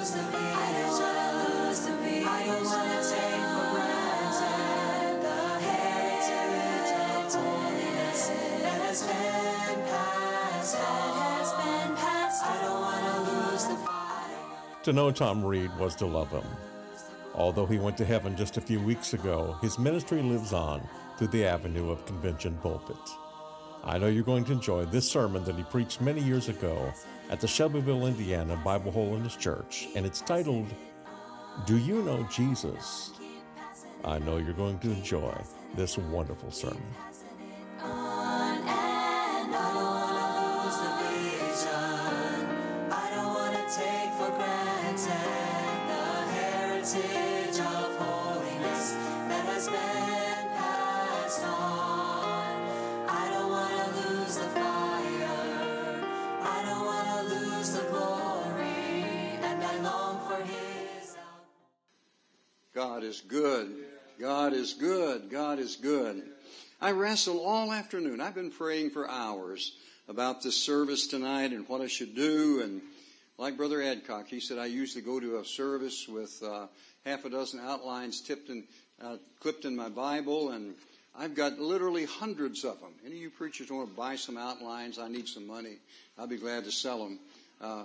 To know Tom Reed was to love him. Although he went to heaven just a few weeks ago, his ministry lives on through the avenue of convention pulpit. I know you're going to enjoy this sermon that he preached many years ago at the Shelbyville, Indiana Bible Holiness Church, and it's titled, Do You Know Jesus? I know you're going to enjoy this wonderful sermon. take for granted the heritage God is good. God is good. God is good. I wrestle all afternoon. I've been praying for hours about this service tonight and what I should do. And like Brother Adcock, he said I usually go to a service with uh, half a dozen outlines tipped in, uh, clipped in my Bible, and I've got literally hundreds of them. Any of you preachers want to buy some outlines? I need some money. I'll be glad to sell them. Uh,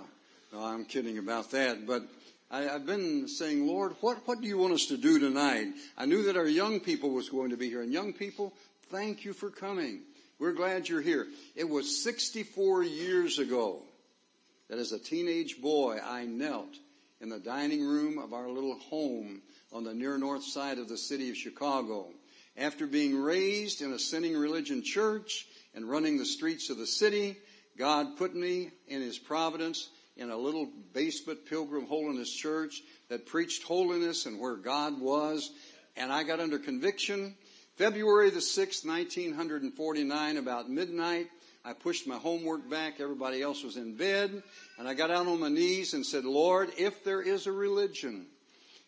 no, I'm kidding about that, but I, I've been saying, Lord, what, what do you want us to do tonight? I knew that our young people was going to be here. And young people, thank you for coming. We're glad you're here. It was 64 years ago that as a teenage boy, I knelt in the dining room of our little home on the near north side of the city of Chicago. After being raised in a sinning religion church and running the streets of the city, God put me in His providence in a little basement pilgrim holiness church that preached holiness and where God was. And I got under conviction. February the 6th, 1949, about midnight, I pushed my homework back. Everybody else was in bed. And I got down on my knees and said, Lord, if there is a religion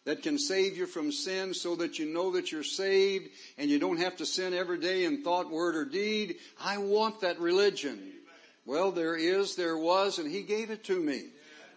that can save you from sin so that you know that you're saved and you don't have to sin every day in thought, word, or deed, I want that religion. Well, there is, there was, and he gave it to me.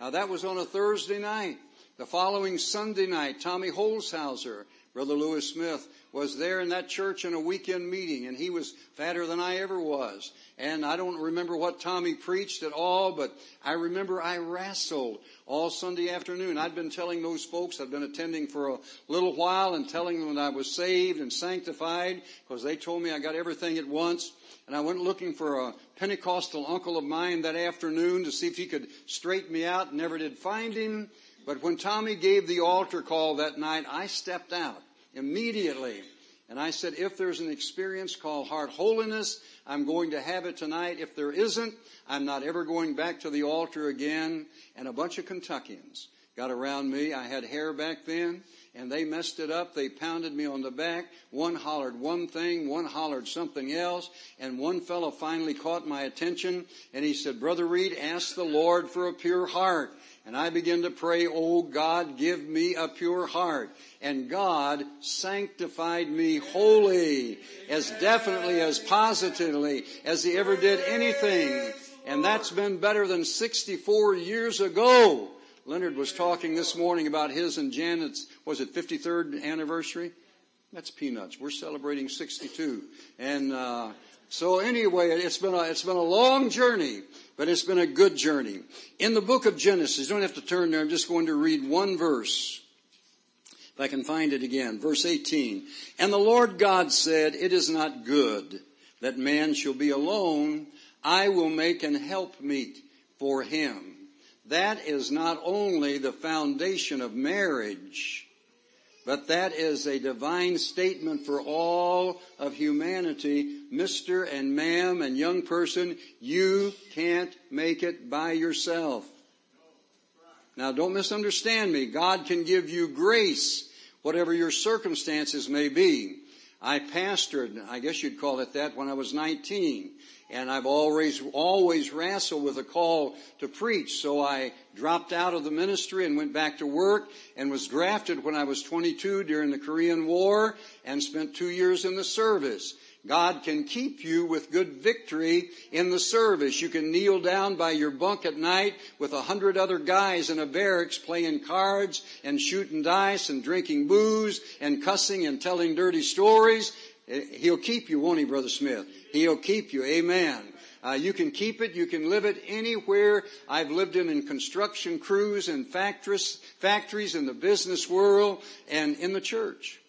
Now that was on a Thursday night. The following Sunday night, Tommy Holzhauser, Brother Lewis Smith, was there in that church in a weekend meeting, and he was fatter than I ever was. And I don't remember what Tommy preached at all, but I remember I wrestled all Sunday afternoon. I'd been telling those folks I'd been attending for a little while and telling them that I was saved and sanctified because they told me I got everything at once. And I went looking for a Pentecostal uncle of mine that afternoon to see if he could straighten me out. Never did find him. But when Tommy gave the altar call that night, I stepped out immediately. And I said, if there's an experience called heart holiness, I'm going to have it tonight. If there isn't, I'm not ever going back to the altar again. And a bunch of Kentuckians got around me. I had hair back then and they messed it up. They pounded me on the back. One hollered one thing, one hollered something else, and one fellow finally caught my attention and he said, Brother Reed, ask the Lord for a pure heart. And I began to pray, Oh God, give me a pure heart. And God sanctified me wholly, as definitely, as positively as He ever did anything. And that's been better than 64 years ago. Leonard was talking this morning about his and Janet's, was it 53rd anniversary? That's peanuts. We're celebrating 62. And, uh, so anyway, it's been a, it's been a long journey, but it's been a good journey. In the book of Genesis, you don't have to turn there. I'm just going to read one verse. If I can find it again. Verse 18. And the Lord God said, It is not good that man shall be alone. I will make an helpmeet for him. That is not only the foundation of marriage, but that is a divine statement for all of humanity. Mr. and ma'am and young person, you can't make it by yourself. Now, don't misunderstand me. God can give you grace, whatever your circumstances may be. I pastored, I guess you'd call it that, when I was 19 and I've always always wrestled with a call to preach. So I dropped out of the ministry and went back to work and was drafted when I was 22 during the Korean War and spent 2 years in the service. God can keep you with good victory in the service. You can kneel down by your bunk at night with a hundred other guys in a barracks playing cards and shooting dice and drinking booze and cussing and telling dirty stories. He'll keep you, won't he, Brother Smith? He'll keep you. Amen. Uh, you can keep it. You can live it anywhere. I've lived in, in construction crews and factories, factories in the business world and in the church.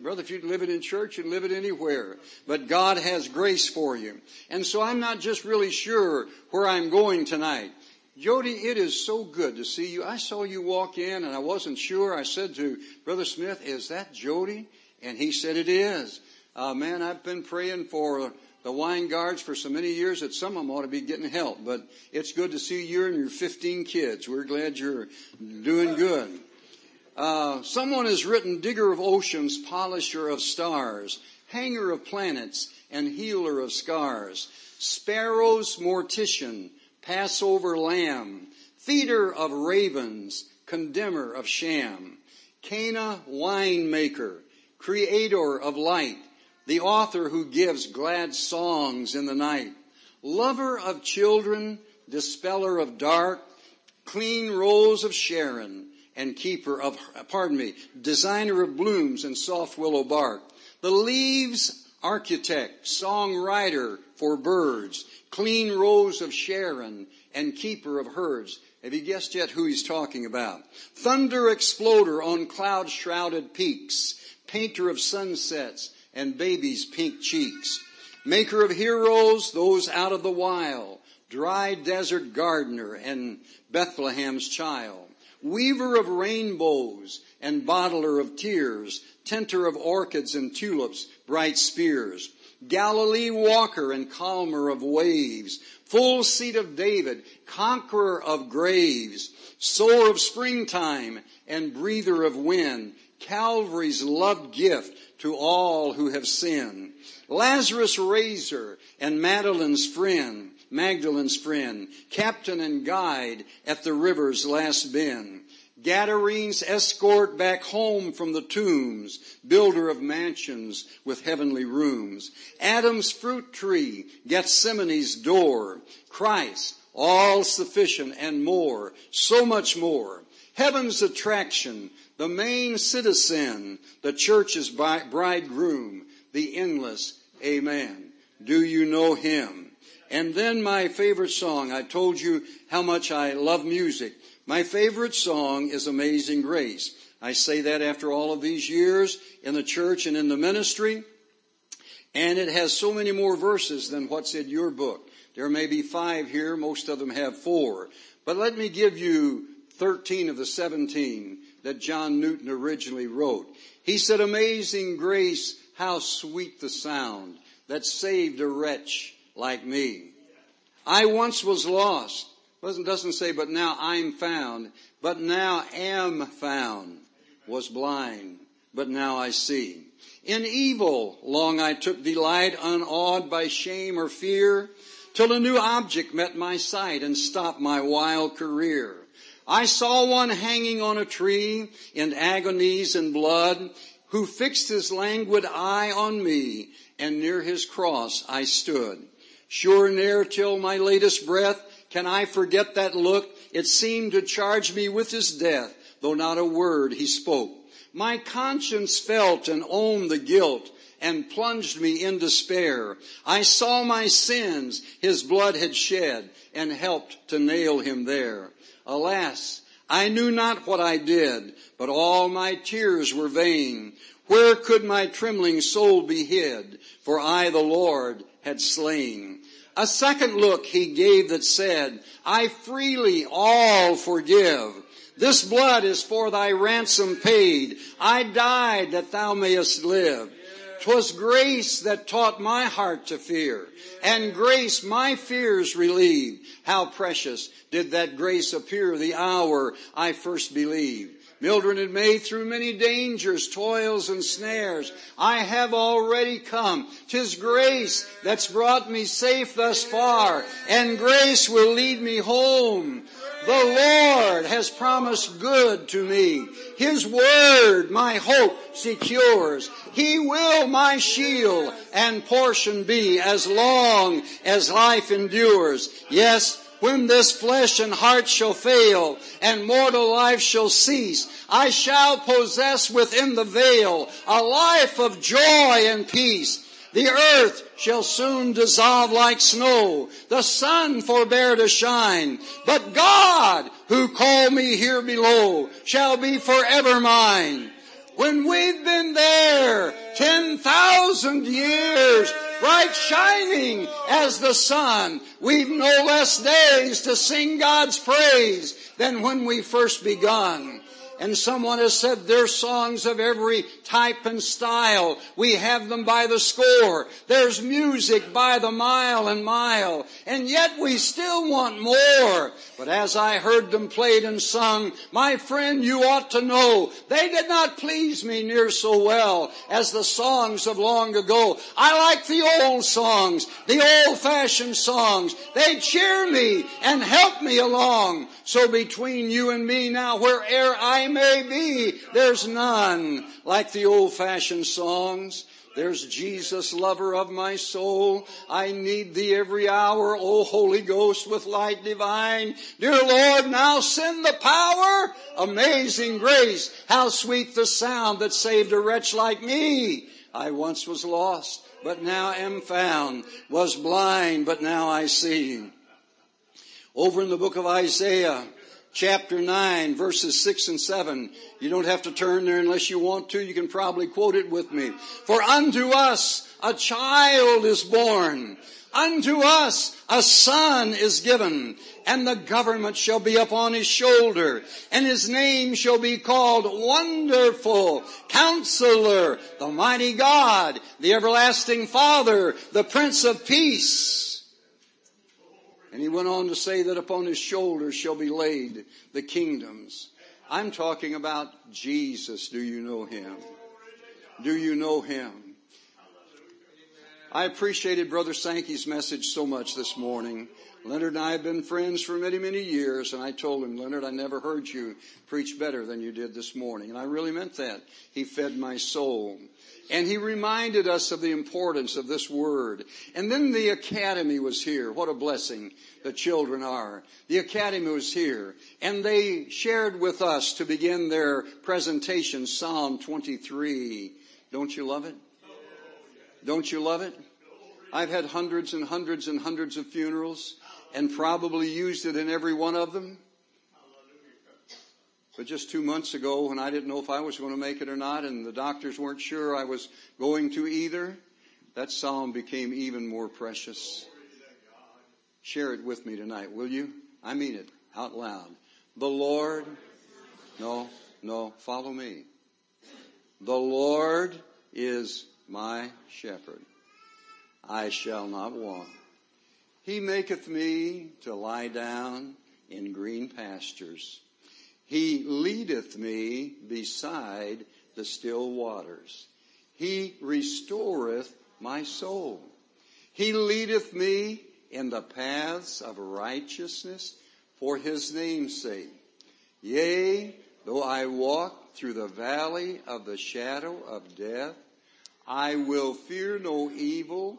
Brother, if you live it in church, you live it anywhere. But God has grace for you. And so I'm not just really sure where I'm going tonight. Jody, it is so good to see you. I saw you walk in and I wasn't sure. I said to Brother Smith, is that Jody? And he said it is. Uh, man, I've been praying for the wine guards for so many years that some of them ought to be getting help. But it's good to see you and your 15 kids. We're glad you're doing good. Uh, someone has written digger of oceans, polisher of stars, hanger of planets, and healer of scars, sparrows mortician, Passover lamb, feeder of ravens, condemner of sham, Cana winemaker, creator of light, the author who gives glad songs in the night, lover of children, dispeller of dark, clean rose of Sharon, and keeper of, pardon me, designer of blooms and soft willow bark, the leaves architect, songwriter for birds, clean rose of Sharon, and keeper of herds. Have you guessed yet who he's talking about? Thunder exploder on cloud shrouded peaks, painter of sunsets, and babies' pink cheeks. Maker of heroes, those out of the wild, dry desert gardener and Bethlehem's child. Weaver of rainbows and bottler of tears, tinter of orchids and tulips, bright spears. Galilee walker and calmer of waves, full seat of David, conqueror of graves, sower of springtime and breather of wind, Calvary's loved gift to all who have sinned. Lazarus raiser and Madeline's friend, Magdalene's friend, captain and guide at the river's last bend. Gadarene's escort back home from the tombs, builder of mansions with heavenly rooms. Adam's fruit tree, Gethsemane's door. Christ, all sufficient and more, so much more. Heaven's attraction, the main citizen, the church's bridegroom, the endless Amen. Do you know him? And then my favorite song. I told you how much I love music. My favorite song is Amazing Grace. I say that after all of these years in the church and in the ministry. And it has so many more verses than what's in your book. There may be five here. Most of them have four. But let me give you 13 of the 17 that John Newton originally wrote. He said, Amazing grace, how sweet the sound that saved a wretch like me. I once was lost. Doesn't, doesn't say, but now I'm found, but now am found. Was blind, but now I see. In evil long I took delight, unawed by shame or fear, till a new object met my sight and stopped my wild career. I saw one hanging on a tree in agonies and blood, who fixed his languid eye on me, and near his cross I stood. Sure ne'er till my latest breath can I forget that look. It seemed to charge me with his death, though not a word he spoke. My conscience felt and owned the guilt and plunged me in despair. I saw my sins his blood had shed and helped to nail him there. Alas, I knew not what I did, but all my tears were vain. Where could my trembling soul be hid? For I, the Lord, had slain. A second look he gave that said, I freely all forgive. This blood is for thy ransom paid. I died that thou mayest live. 'Twas grace that taught my heart to fear, and grace my fears relieved. How precious did that grace appear the hour I first believed. Mildred and May, through many dangers, toils, and snares, I have already come. Tis grace that's brought me safe thus far, and grace will lead me home. The Lord has promised good to me. His word my hope secures. He will my shield and portion be as long as life endures. Yes, when this flesh and heart shall fail and mortal life shall cease, I shall possess within the veil a life of joy and peace. The earth shall soon dissolve like snow, the sun forbear to shine, but God, who called me here below, shall be forever mine. When we've been there ten thousand years, bright shining as the sun. We've no less days to sing God's praise than when we first begun. And someone has said there's songs of every type and style. We have them by the score. There's music by the mile and mile. And yet we still want more. But as I heard them played and sung, my friend, you ought to know, they did not please me near so well as the songs of long ago. I like the old songs, the old fashioned songs. They cheer me and help me along. So between you and me now, where'er I may be, there's none like the old fashioned songs. There's Jesus, lover of my soul. I need thee every hour, O Holy Ghost, with light divine. Dear Lord, now send the power. Amazing grace. How sweet the sound that saved a wretch like me. I once was lost, but now am found. Was blind, but now I see. Over in the book of Isaiah, chapter 9, verses 6 and 7. You don't have to turn there unless you want to. You can probably quote it with me. For unto us a child is born. Unto us a son is given, and the government shall be upon his shoulder, and his name shall be called Wonderful, Counselor, the Mighty God, the Everlasting Father, the Prince of Peace. And he went on to say that upon his shoulders shall be laid the kingdoms. I'm talking about Jesus. Do you know him? Do you know him? I appreciated Brother Sankey's message so much this morning. Leonard and I have been friends for many, many years, and I told him, Leonard, I never heard you preach better than you did this morning. And I really meant that. He fed my soul. And he reminded us of the importance of this word. And then the academy was here. What a blessing the children are. The academy was here. And they shared with us to begin their presentation Psalm 23. Don't you love it? Don't you love it? I've had hundreds and hundreds and hundreds of funerals and probably used it in every one of them. But just two months ago, when I didn't know if I was going to make it or not, and the doctors weren't sure I was going to either, that psalm became even more precious. Share it with me tonight, will you? I mean it out loud. The Lord, no, no, follow me. The Lord is my shepherd. I shall not want. He maketh me to lie down in green pastures. He leadeth me beside the still waters. He restoreth my soul. He leadeth me in the paths of righteousness for his name's sake. Yea, though I walk through the valley of the shadow of death, I will fear no evil,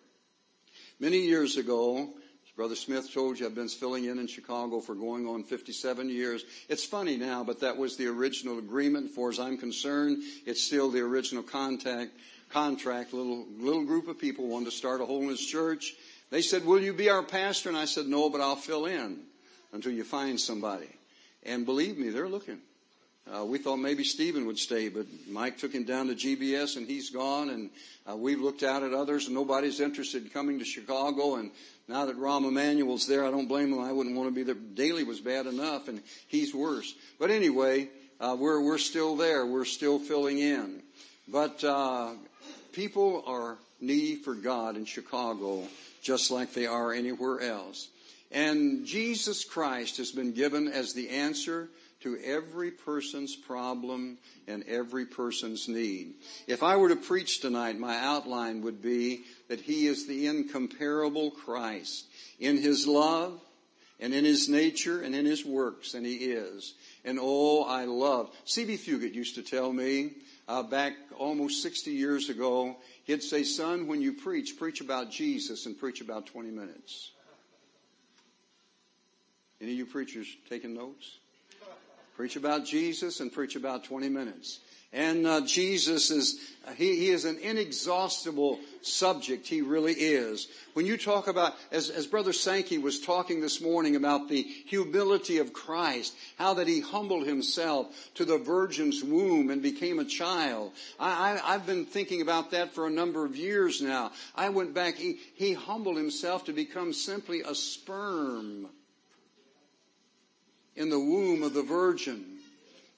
Many years ago, Brother Smith told you, I've been filling in in Chicago for going on 57 years. It's funny now, but that was the original agreement. For as I'm concerned, it's still the original contact contract. Little little group of people wanted to start a holiness church. They said, "Will you be our pastor?" And I said, "No, but I'll fill in until you find somebody." And believe me, they're looking. Uh, we thought maybe Stephen would stay, but Mike took him down to GBS and he's gone. And uh, we've looked out at others and nobody's interested in coming to Chicago. And now that Rahm Emanuel's there, I don't blame him. I wouldn't want to be there. Daly was bad enough and he's worse. But anyway, uh, we're, we're still there. We're still filling in. But uh, people are needy for God in Chicago just like they are anywhere else. And Jesus Christ has been given as the answer to every person's problem and every person's need. If I were to preach tonight, my outline would be that He is the incomparable Christ in His love and in His nature and in His works, and He is. And oh, I love. C.B. Fugate used to tell me uh, back almost 60 years ago, he'd say, son, when you preach, preach about Jesus and preach about 20 minutes. Any of you preachers taking notes? Preach about Jesus and preach about 20 minutes. And uh, Jesus is, he, he, is an inexhaustible subject. He really is. When you talk about, as, as Brother Sankey was talking this morning about the humility of Christ, how that he humbled himself to the virgin's womb and became a child. I, I, I've been thinking about that for a number of years now. I went back, he, he humbled himself to become simply a sperm in the womb of the virgin.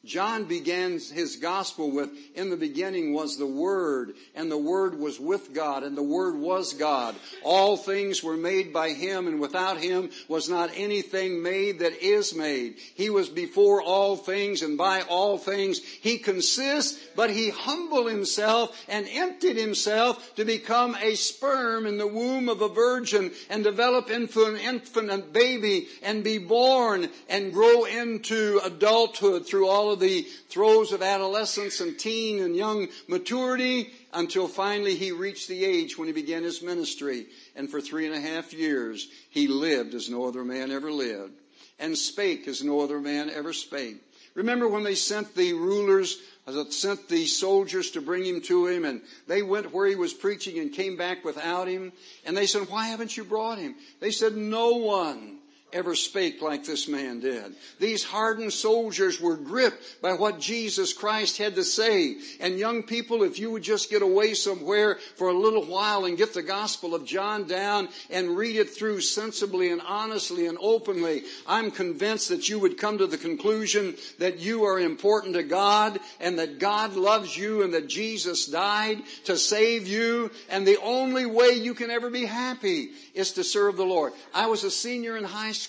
John begins his gospel with, in the beginning was the Word, and the Word was with God, and the Word was God. All things were made by Him, and without Him was not anything made that is made. He was before all things, and by all things He consists, but He humbled Himself and emptied Himself to become a sperm in the womb of a virgin, and develop into an infant baby, and be born, and grow into adulthood through all the throes of adolescence and teen and young maturity until finally he reached the age when he began his ministry. And for three and a half years, he lived as no other man ever lived and spake as no other man ever spake. Remember when they sent the rulers, uh, sent the soldiers to bring him to him, and they went where he was preaching and came back without him. And they said, Why haven't you brought him? They said, No one ever spake like this man did. These hardened soldiers were gripped by what Jesus Christ had to say. And young people, if you would just get away somewhere for a little while and get the Gospel of John down and read it through sensibly and honestly and openly, I'm convinced that you would come to the conclusion that you are important to God and that God loves you and that Jesus died to save you. And the only way you can ever be happy is to serve the Lord. I was a senior in high school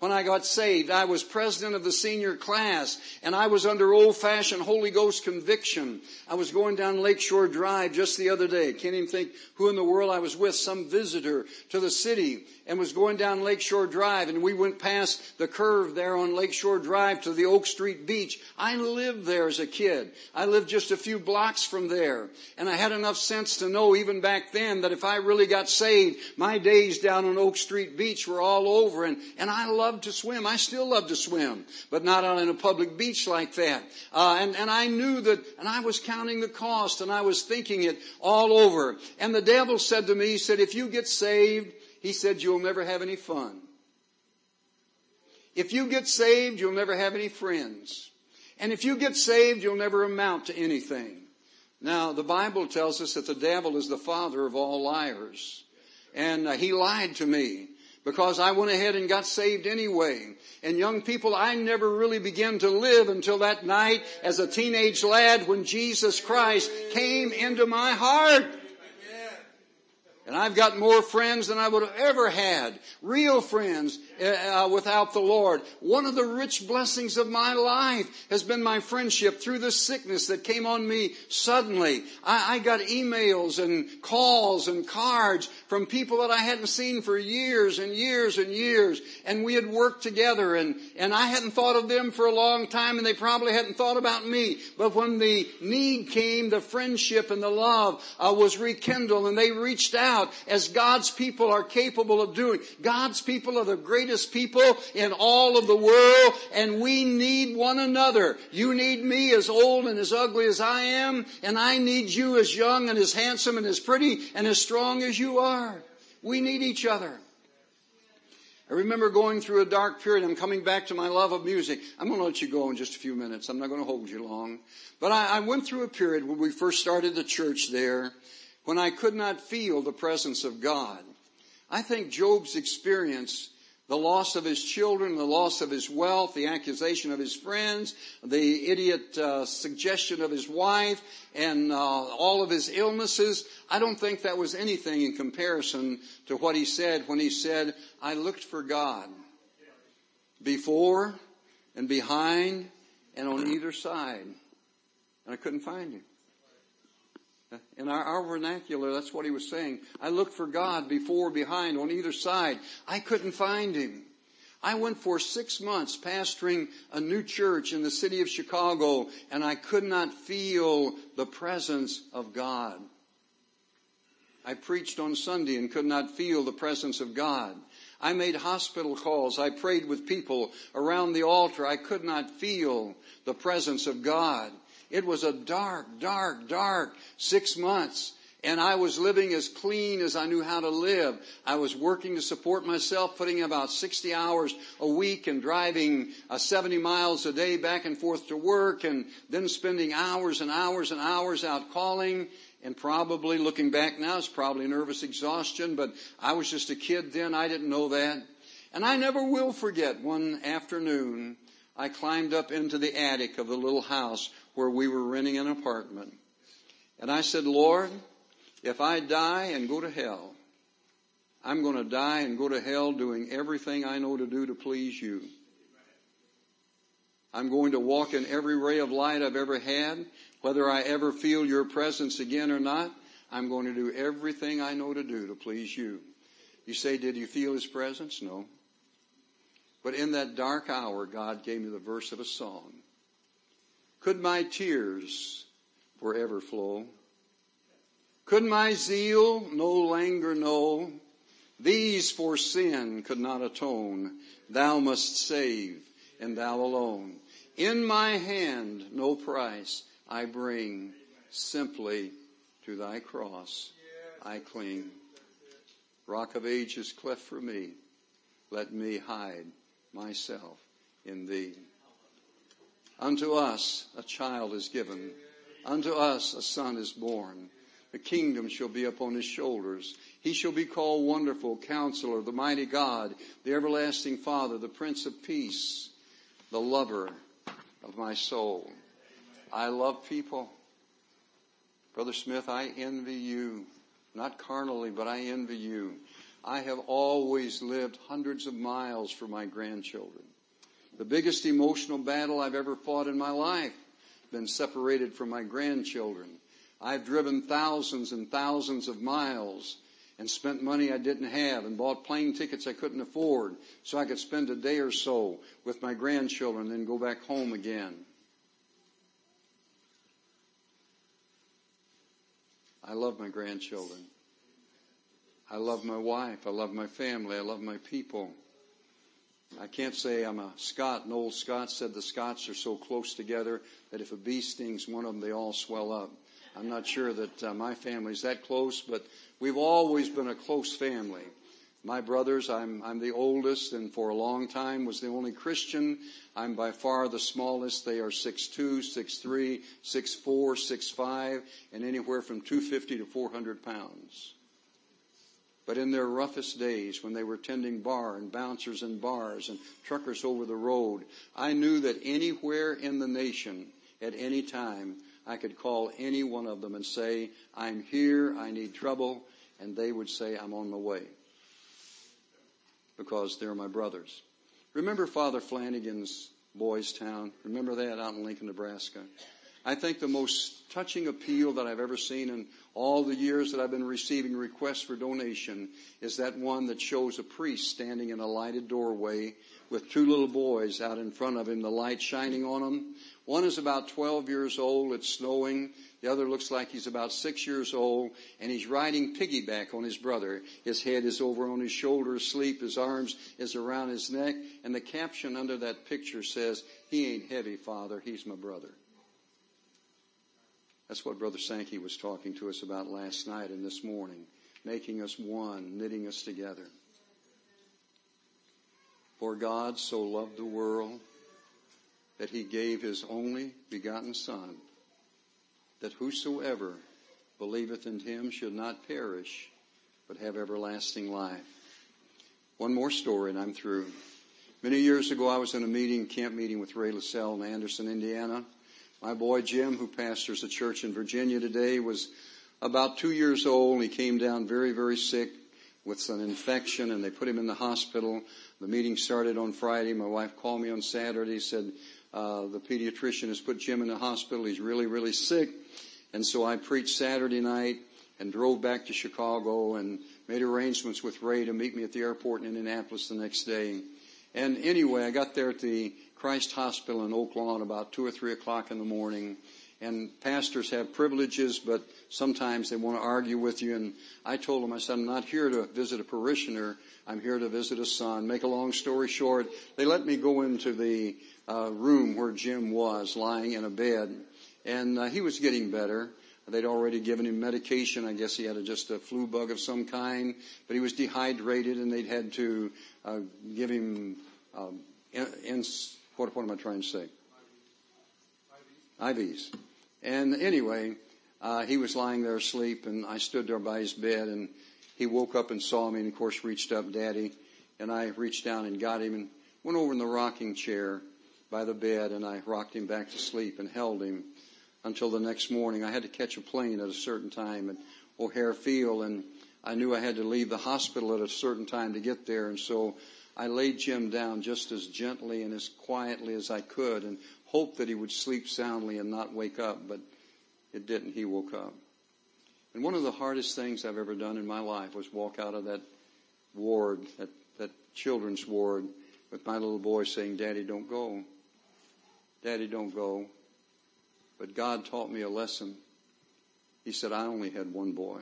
when I got saved. I was president of the senior class and I was under old fashioned Holy Ghost conviction. I was going down Lakeshore Drive just the other day. Can't even think who in the world I was with, some visitor to the city and was going down Lakeshore Drive and we went past the curve there on Lakeshore Drive to the Oak Street Beach. I lived there as a kid. I lived just a few blocks from there. And I had enough sense to know even back then that if I really got saved, my days down on Oak Street Beach were all over and, and I loved to swim. I still love to swim, but not on a public beach like that. Uh, and, and I knew that, and I was counting the cost and I was thinking it all over. And the devil said to me, he said, if you get saved, he said, You'll never have any fun. If you get saved, you'll never have any friends. And if you get saved, you'll never amount to anything. Now, the Bible tells us that the devil is the father of all liars. And uh, he lied to me because I went ahead and got saved anyway. And young people, I never really began to live until that night as a teenage lad when Jesus Christ came into my heart. And I've got more friends than I would have ever had. Real friends uh, uh, without the Lord. One of the rich blessings of my life has been my friendship through the sickness that came on me suddenly. I, I got emails and calls and cards from people that I hadn't seen for years and years and years. And we had worked together and, and I hadn't thought of them for a long time and they probably hadn't thought about me. But when the need came, the friendship and the love uh, was rekindled and they reached out out as God's people are capable of doing. God's people are the greatest people in all of the world, and we need one another. You need me as old and as ugly as I am, and I need you as young and as handsome and as pretty and as strong as you are. We need each other. I remember going through a dark period. I'm coming back to my love of music. I'm going to let you go in just a few minutes. I'm not going to hold you long. But I, I went through a period when we first started the church there when I could not feel the presence of God. I think Job's experience the loss of his children, the loss of his wealth, the accusation of his friends, the idiot uh, suggestion of his wife, and uh, all of his illnesses. I don't think that was anything in comparison to what he said when he said, I looked for God before and behind and on either side, and I couldn't find him. In our, our, vernacular, that's what he was saying. I looked for God before, behind, on either side. I couldn't find him. I went for six months pastoring a new church in the city of Chicago, and I could not feel the presence of God. I preached on Sunday and could not feel the presence of God. I made hospital calls. I prayed with people around the altar. I could not feel the presence of God. It was a dark, dark, dark six months. And I was living as clean as I knew how to live. I was working to support myself, putting about 60 hours a week and driving uh, 70 miles a day back and forth to work and then spending hours and hours and hours out calling and probably looking back now, it's probably nervous exhaustion, but I was just a kid then. I didn't know that. And I never will forget one afternoon, I climbed up into the attic of the little house where we were renting an apartment. And I said, Lord, if I die and go to hell, I'm going to die and go to hell doing everything I know to do to please you. I'm going to walk in every ray of light I've ever had, whether I ever feel your presence again or not. I'm going to do everything I know to do to please you. You say, Did you feel his presence? No. But in that dark hour, God gave me the verse of a song. Could my tears forever flow? Could my zeal no longer know? These for sin could not atone. Thou must save, and thou alone. In my hand no price I bring, simply to thy cross I cling. Rock of ages cleft for me, let me hide myself in thee. Unto us a child is given. Unto us a son is born. The kingdom shall be upon his shoulders. He shall be called Wonderful Counselor, the Mighty God, the Everlasting Father, the Prince of Peace, the lover of my soul. I love people. Brother Smith, I envy you. Not carnally, but I envy you. I have always lived hundreds of miles for my grandchildren. The biggest emotional battle I've ever fought in my life, been separated from my grandchildren. I've driven thousands and thousands of miles and spent money I didn't have and bought plane tickets I couldn't afford so I could spend a day or so with my grandchildren and then go back home again. I love my grandchildren. I love my wife. I love my family. I love my people. I can't say I'm a Scot. An old Scot said the Scots are so close together that if a bee stings one of them, they all swell up. I'm not sure that uh, my family's that close, but we've always been a close family. My brothers, I'm, I'm the oldest and for a long time was the only Christian. I'm by far the smallest. They are 6'2", 6'3", 6'4", 6'5", and anywhere from 250 to 400 pounds. But in their roughest days, when they were tending bar and bouncers in bars and truckers over the road, I knew that anywhere in the nation, at any time, I could call any one of them and say, I'm here, I need trouble, and they would say, I'm on my way. Because they're my brothers. Remember Father Flanagan's Boys Town? Remember that out in Lincoln, Nebraska? I think the most touching appeal that I've ever seen in all the years that I've been receiving requests for donation is that one that shows a priest standing in a lighted doorway with two little boys out in front of him, the light shining on them. One is about 12 years old. It's snowing. The other looks like he's about six years old, and he's riding piggyback on his brother. His head is over on his shoulder asleep. His arms is around his neck. And the caption under that picture says, He ain't heavy, Father. He's my brother. That's what Brother Sankey was talking to us about last night and this morning, making us one, knitting us together. For God so loved the world that he gave his only begotten Son, that whosoever believeth in him should not perish, but have everlasting life. One more story and I'm through. Many years ago, I was in a meeting, camp meeting with Ray LaSalle in Anderson, Indiana. My boy Jim, who pastors a church in Virginia today, was about two years old. He came down very, very sick with an infection and they put him in the hospital. The meeting started on Friday. My wife called me on Saturday, said, uh, the pediatrician has put Jim in the hospital. He's really, really sick. And so I preached Saturday night and drove back to Chicago and made arrangements with Ray to meet me at the airport in Indianapolis the next day. And anyway, I got there at the Christ Hospital in Oak Lawn about two or three o'clock in the morning. And pastors have privileges, but sometimes they want to argue with you. And I told them, I said, I'm not here to visit a parishioner. I'm here to visit a son. Make a long story short, they let me go into the uh, room where Jim was, lying in a bed. And uh, he was getting better. They'd already given him medication. I guess he had a, just a flu bug of some kind, but he was dehydrated, and they'd had to uh, give him um, in, in, what, what am I trying to say? IVs. And anyway, uh, he was lying there asleep, and I stood there by his bed, and he woke up and saw me, and of course reached up, Daddy, and I reached down and got him and went over in the rocking chair by the bed, and I rocked him back to sleep and held him until the next morning. I had to catch a plane at a certain time at O'Hare Field, and I knew I had to leave the hospital at a certain time to get there, and so I laid Jim down just as gently and as quietly as I could and hoped that he would sleep soundly and not wake up, but it didn't. He woke up. And one of the hardest things I've ever done in my life was walk out of that ward, that, that children's ward, with my little boy saying, Daddy, don't go. Daddy, don't go. But God taught me a lesson. He said, I only had one boy.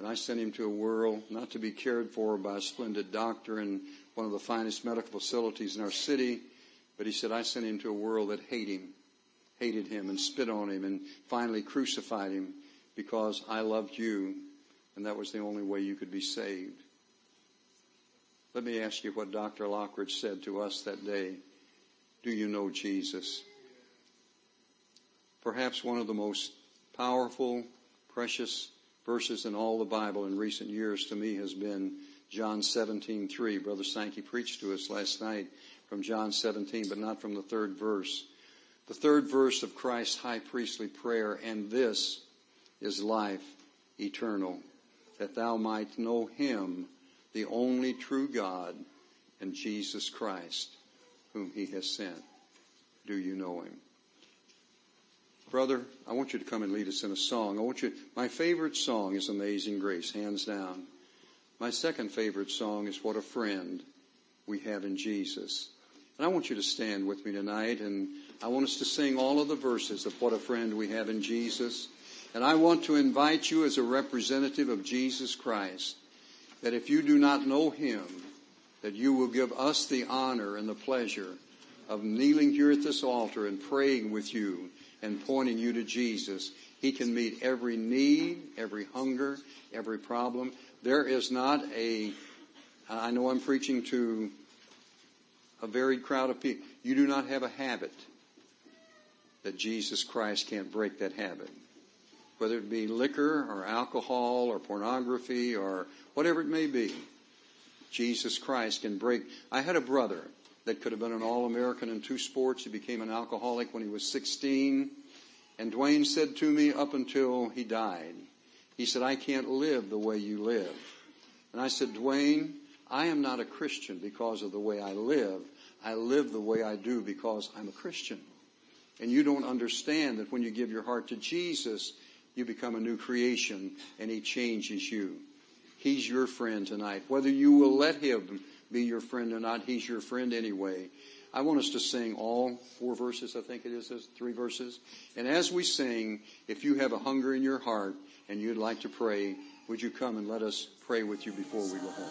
And I sent him to a world not to be cared for by a splendid doctor in one of the finest medical facilities in our city, but he said, I sent him to a world that hated him, hated him and spit on him and finally crucified him because I loved you and that was the only way you could be saved. Let me ask you what Dr. Lockridge said to us that day. Do you know Jesus? Perhaps one of the most powerful, precious verses in all the Bible in recent years to me has been John 17:3. Brother Sankey preached to us last night from John 17, but not from the third verse. The third verse of Christ's high priestly prayer, and this is life eternal, that thou might know him, the only true God, and Jesus Christ, whom he has sent. Do you know him? Brother, I want you to come and lead us in a song. I want you, my favorite song is Amazing Grace, hands down. My second favorite song is What a Friend We Have in Jesus. And I want you to stand with me tonight, and I want us to sing all of the verses of What a Friend We Have in Jesus. And I want to invite you as a representative of Jesus Christ that if you do not know Him, that you will give us the honor and the pleasure of kneeling here at this altar and praying with you and pointing you to Jesus. He can meet every need, every hunger, every problem. There is not a, I know I'm preaching to a varied crowd of people. You do not have a habit that Jesus Christ can't break that habit. Whether it be liquor or alcohol or pornography or whatever it may be, Jesus Christ can break. I had a brother that could have been an All American in two sports. He became an alcoholic when he was 16. And Dwayne said to me up until he died, he said, I can't live the way you live. And I said, Dwayne, I am not a Christian because of the way I live. I live the way I do because I'm a Christian. and you don't understand that when you give your heart to Jesus, you become a new creation and He changes you. He's your friend tonight. Whether you will let Him be your friend or not, He's your friend anyway. I want us to sing all four verses, I think it is, three verses. And as we sing, if you have a hunger in your heart and you'd like to pray, would you come and let us pray with you before we go home?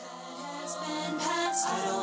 I don't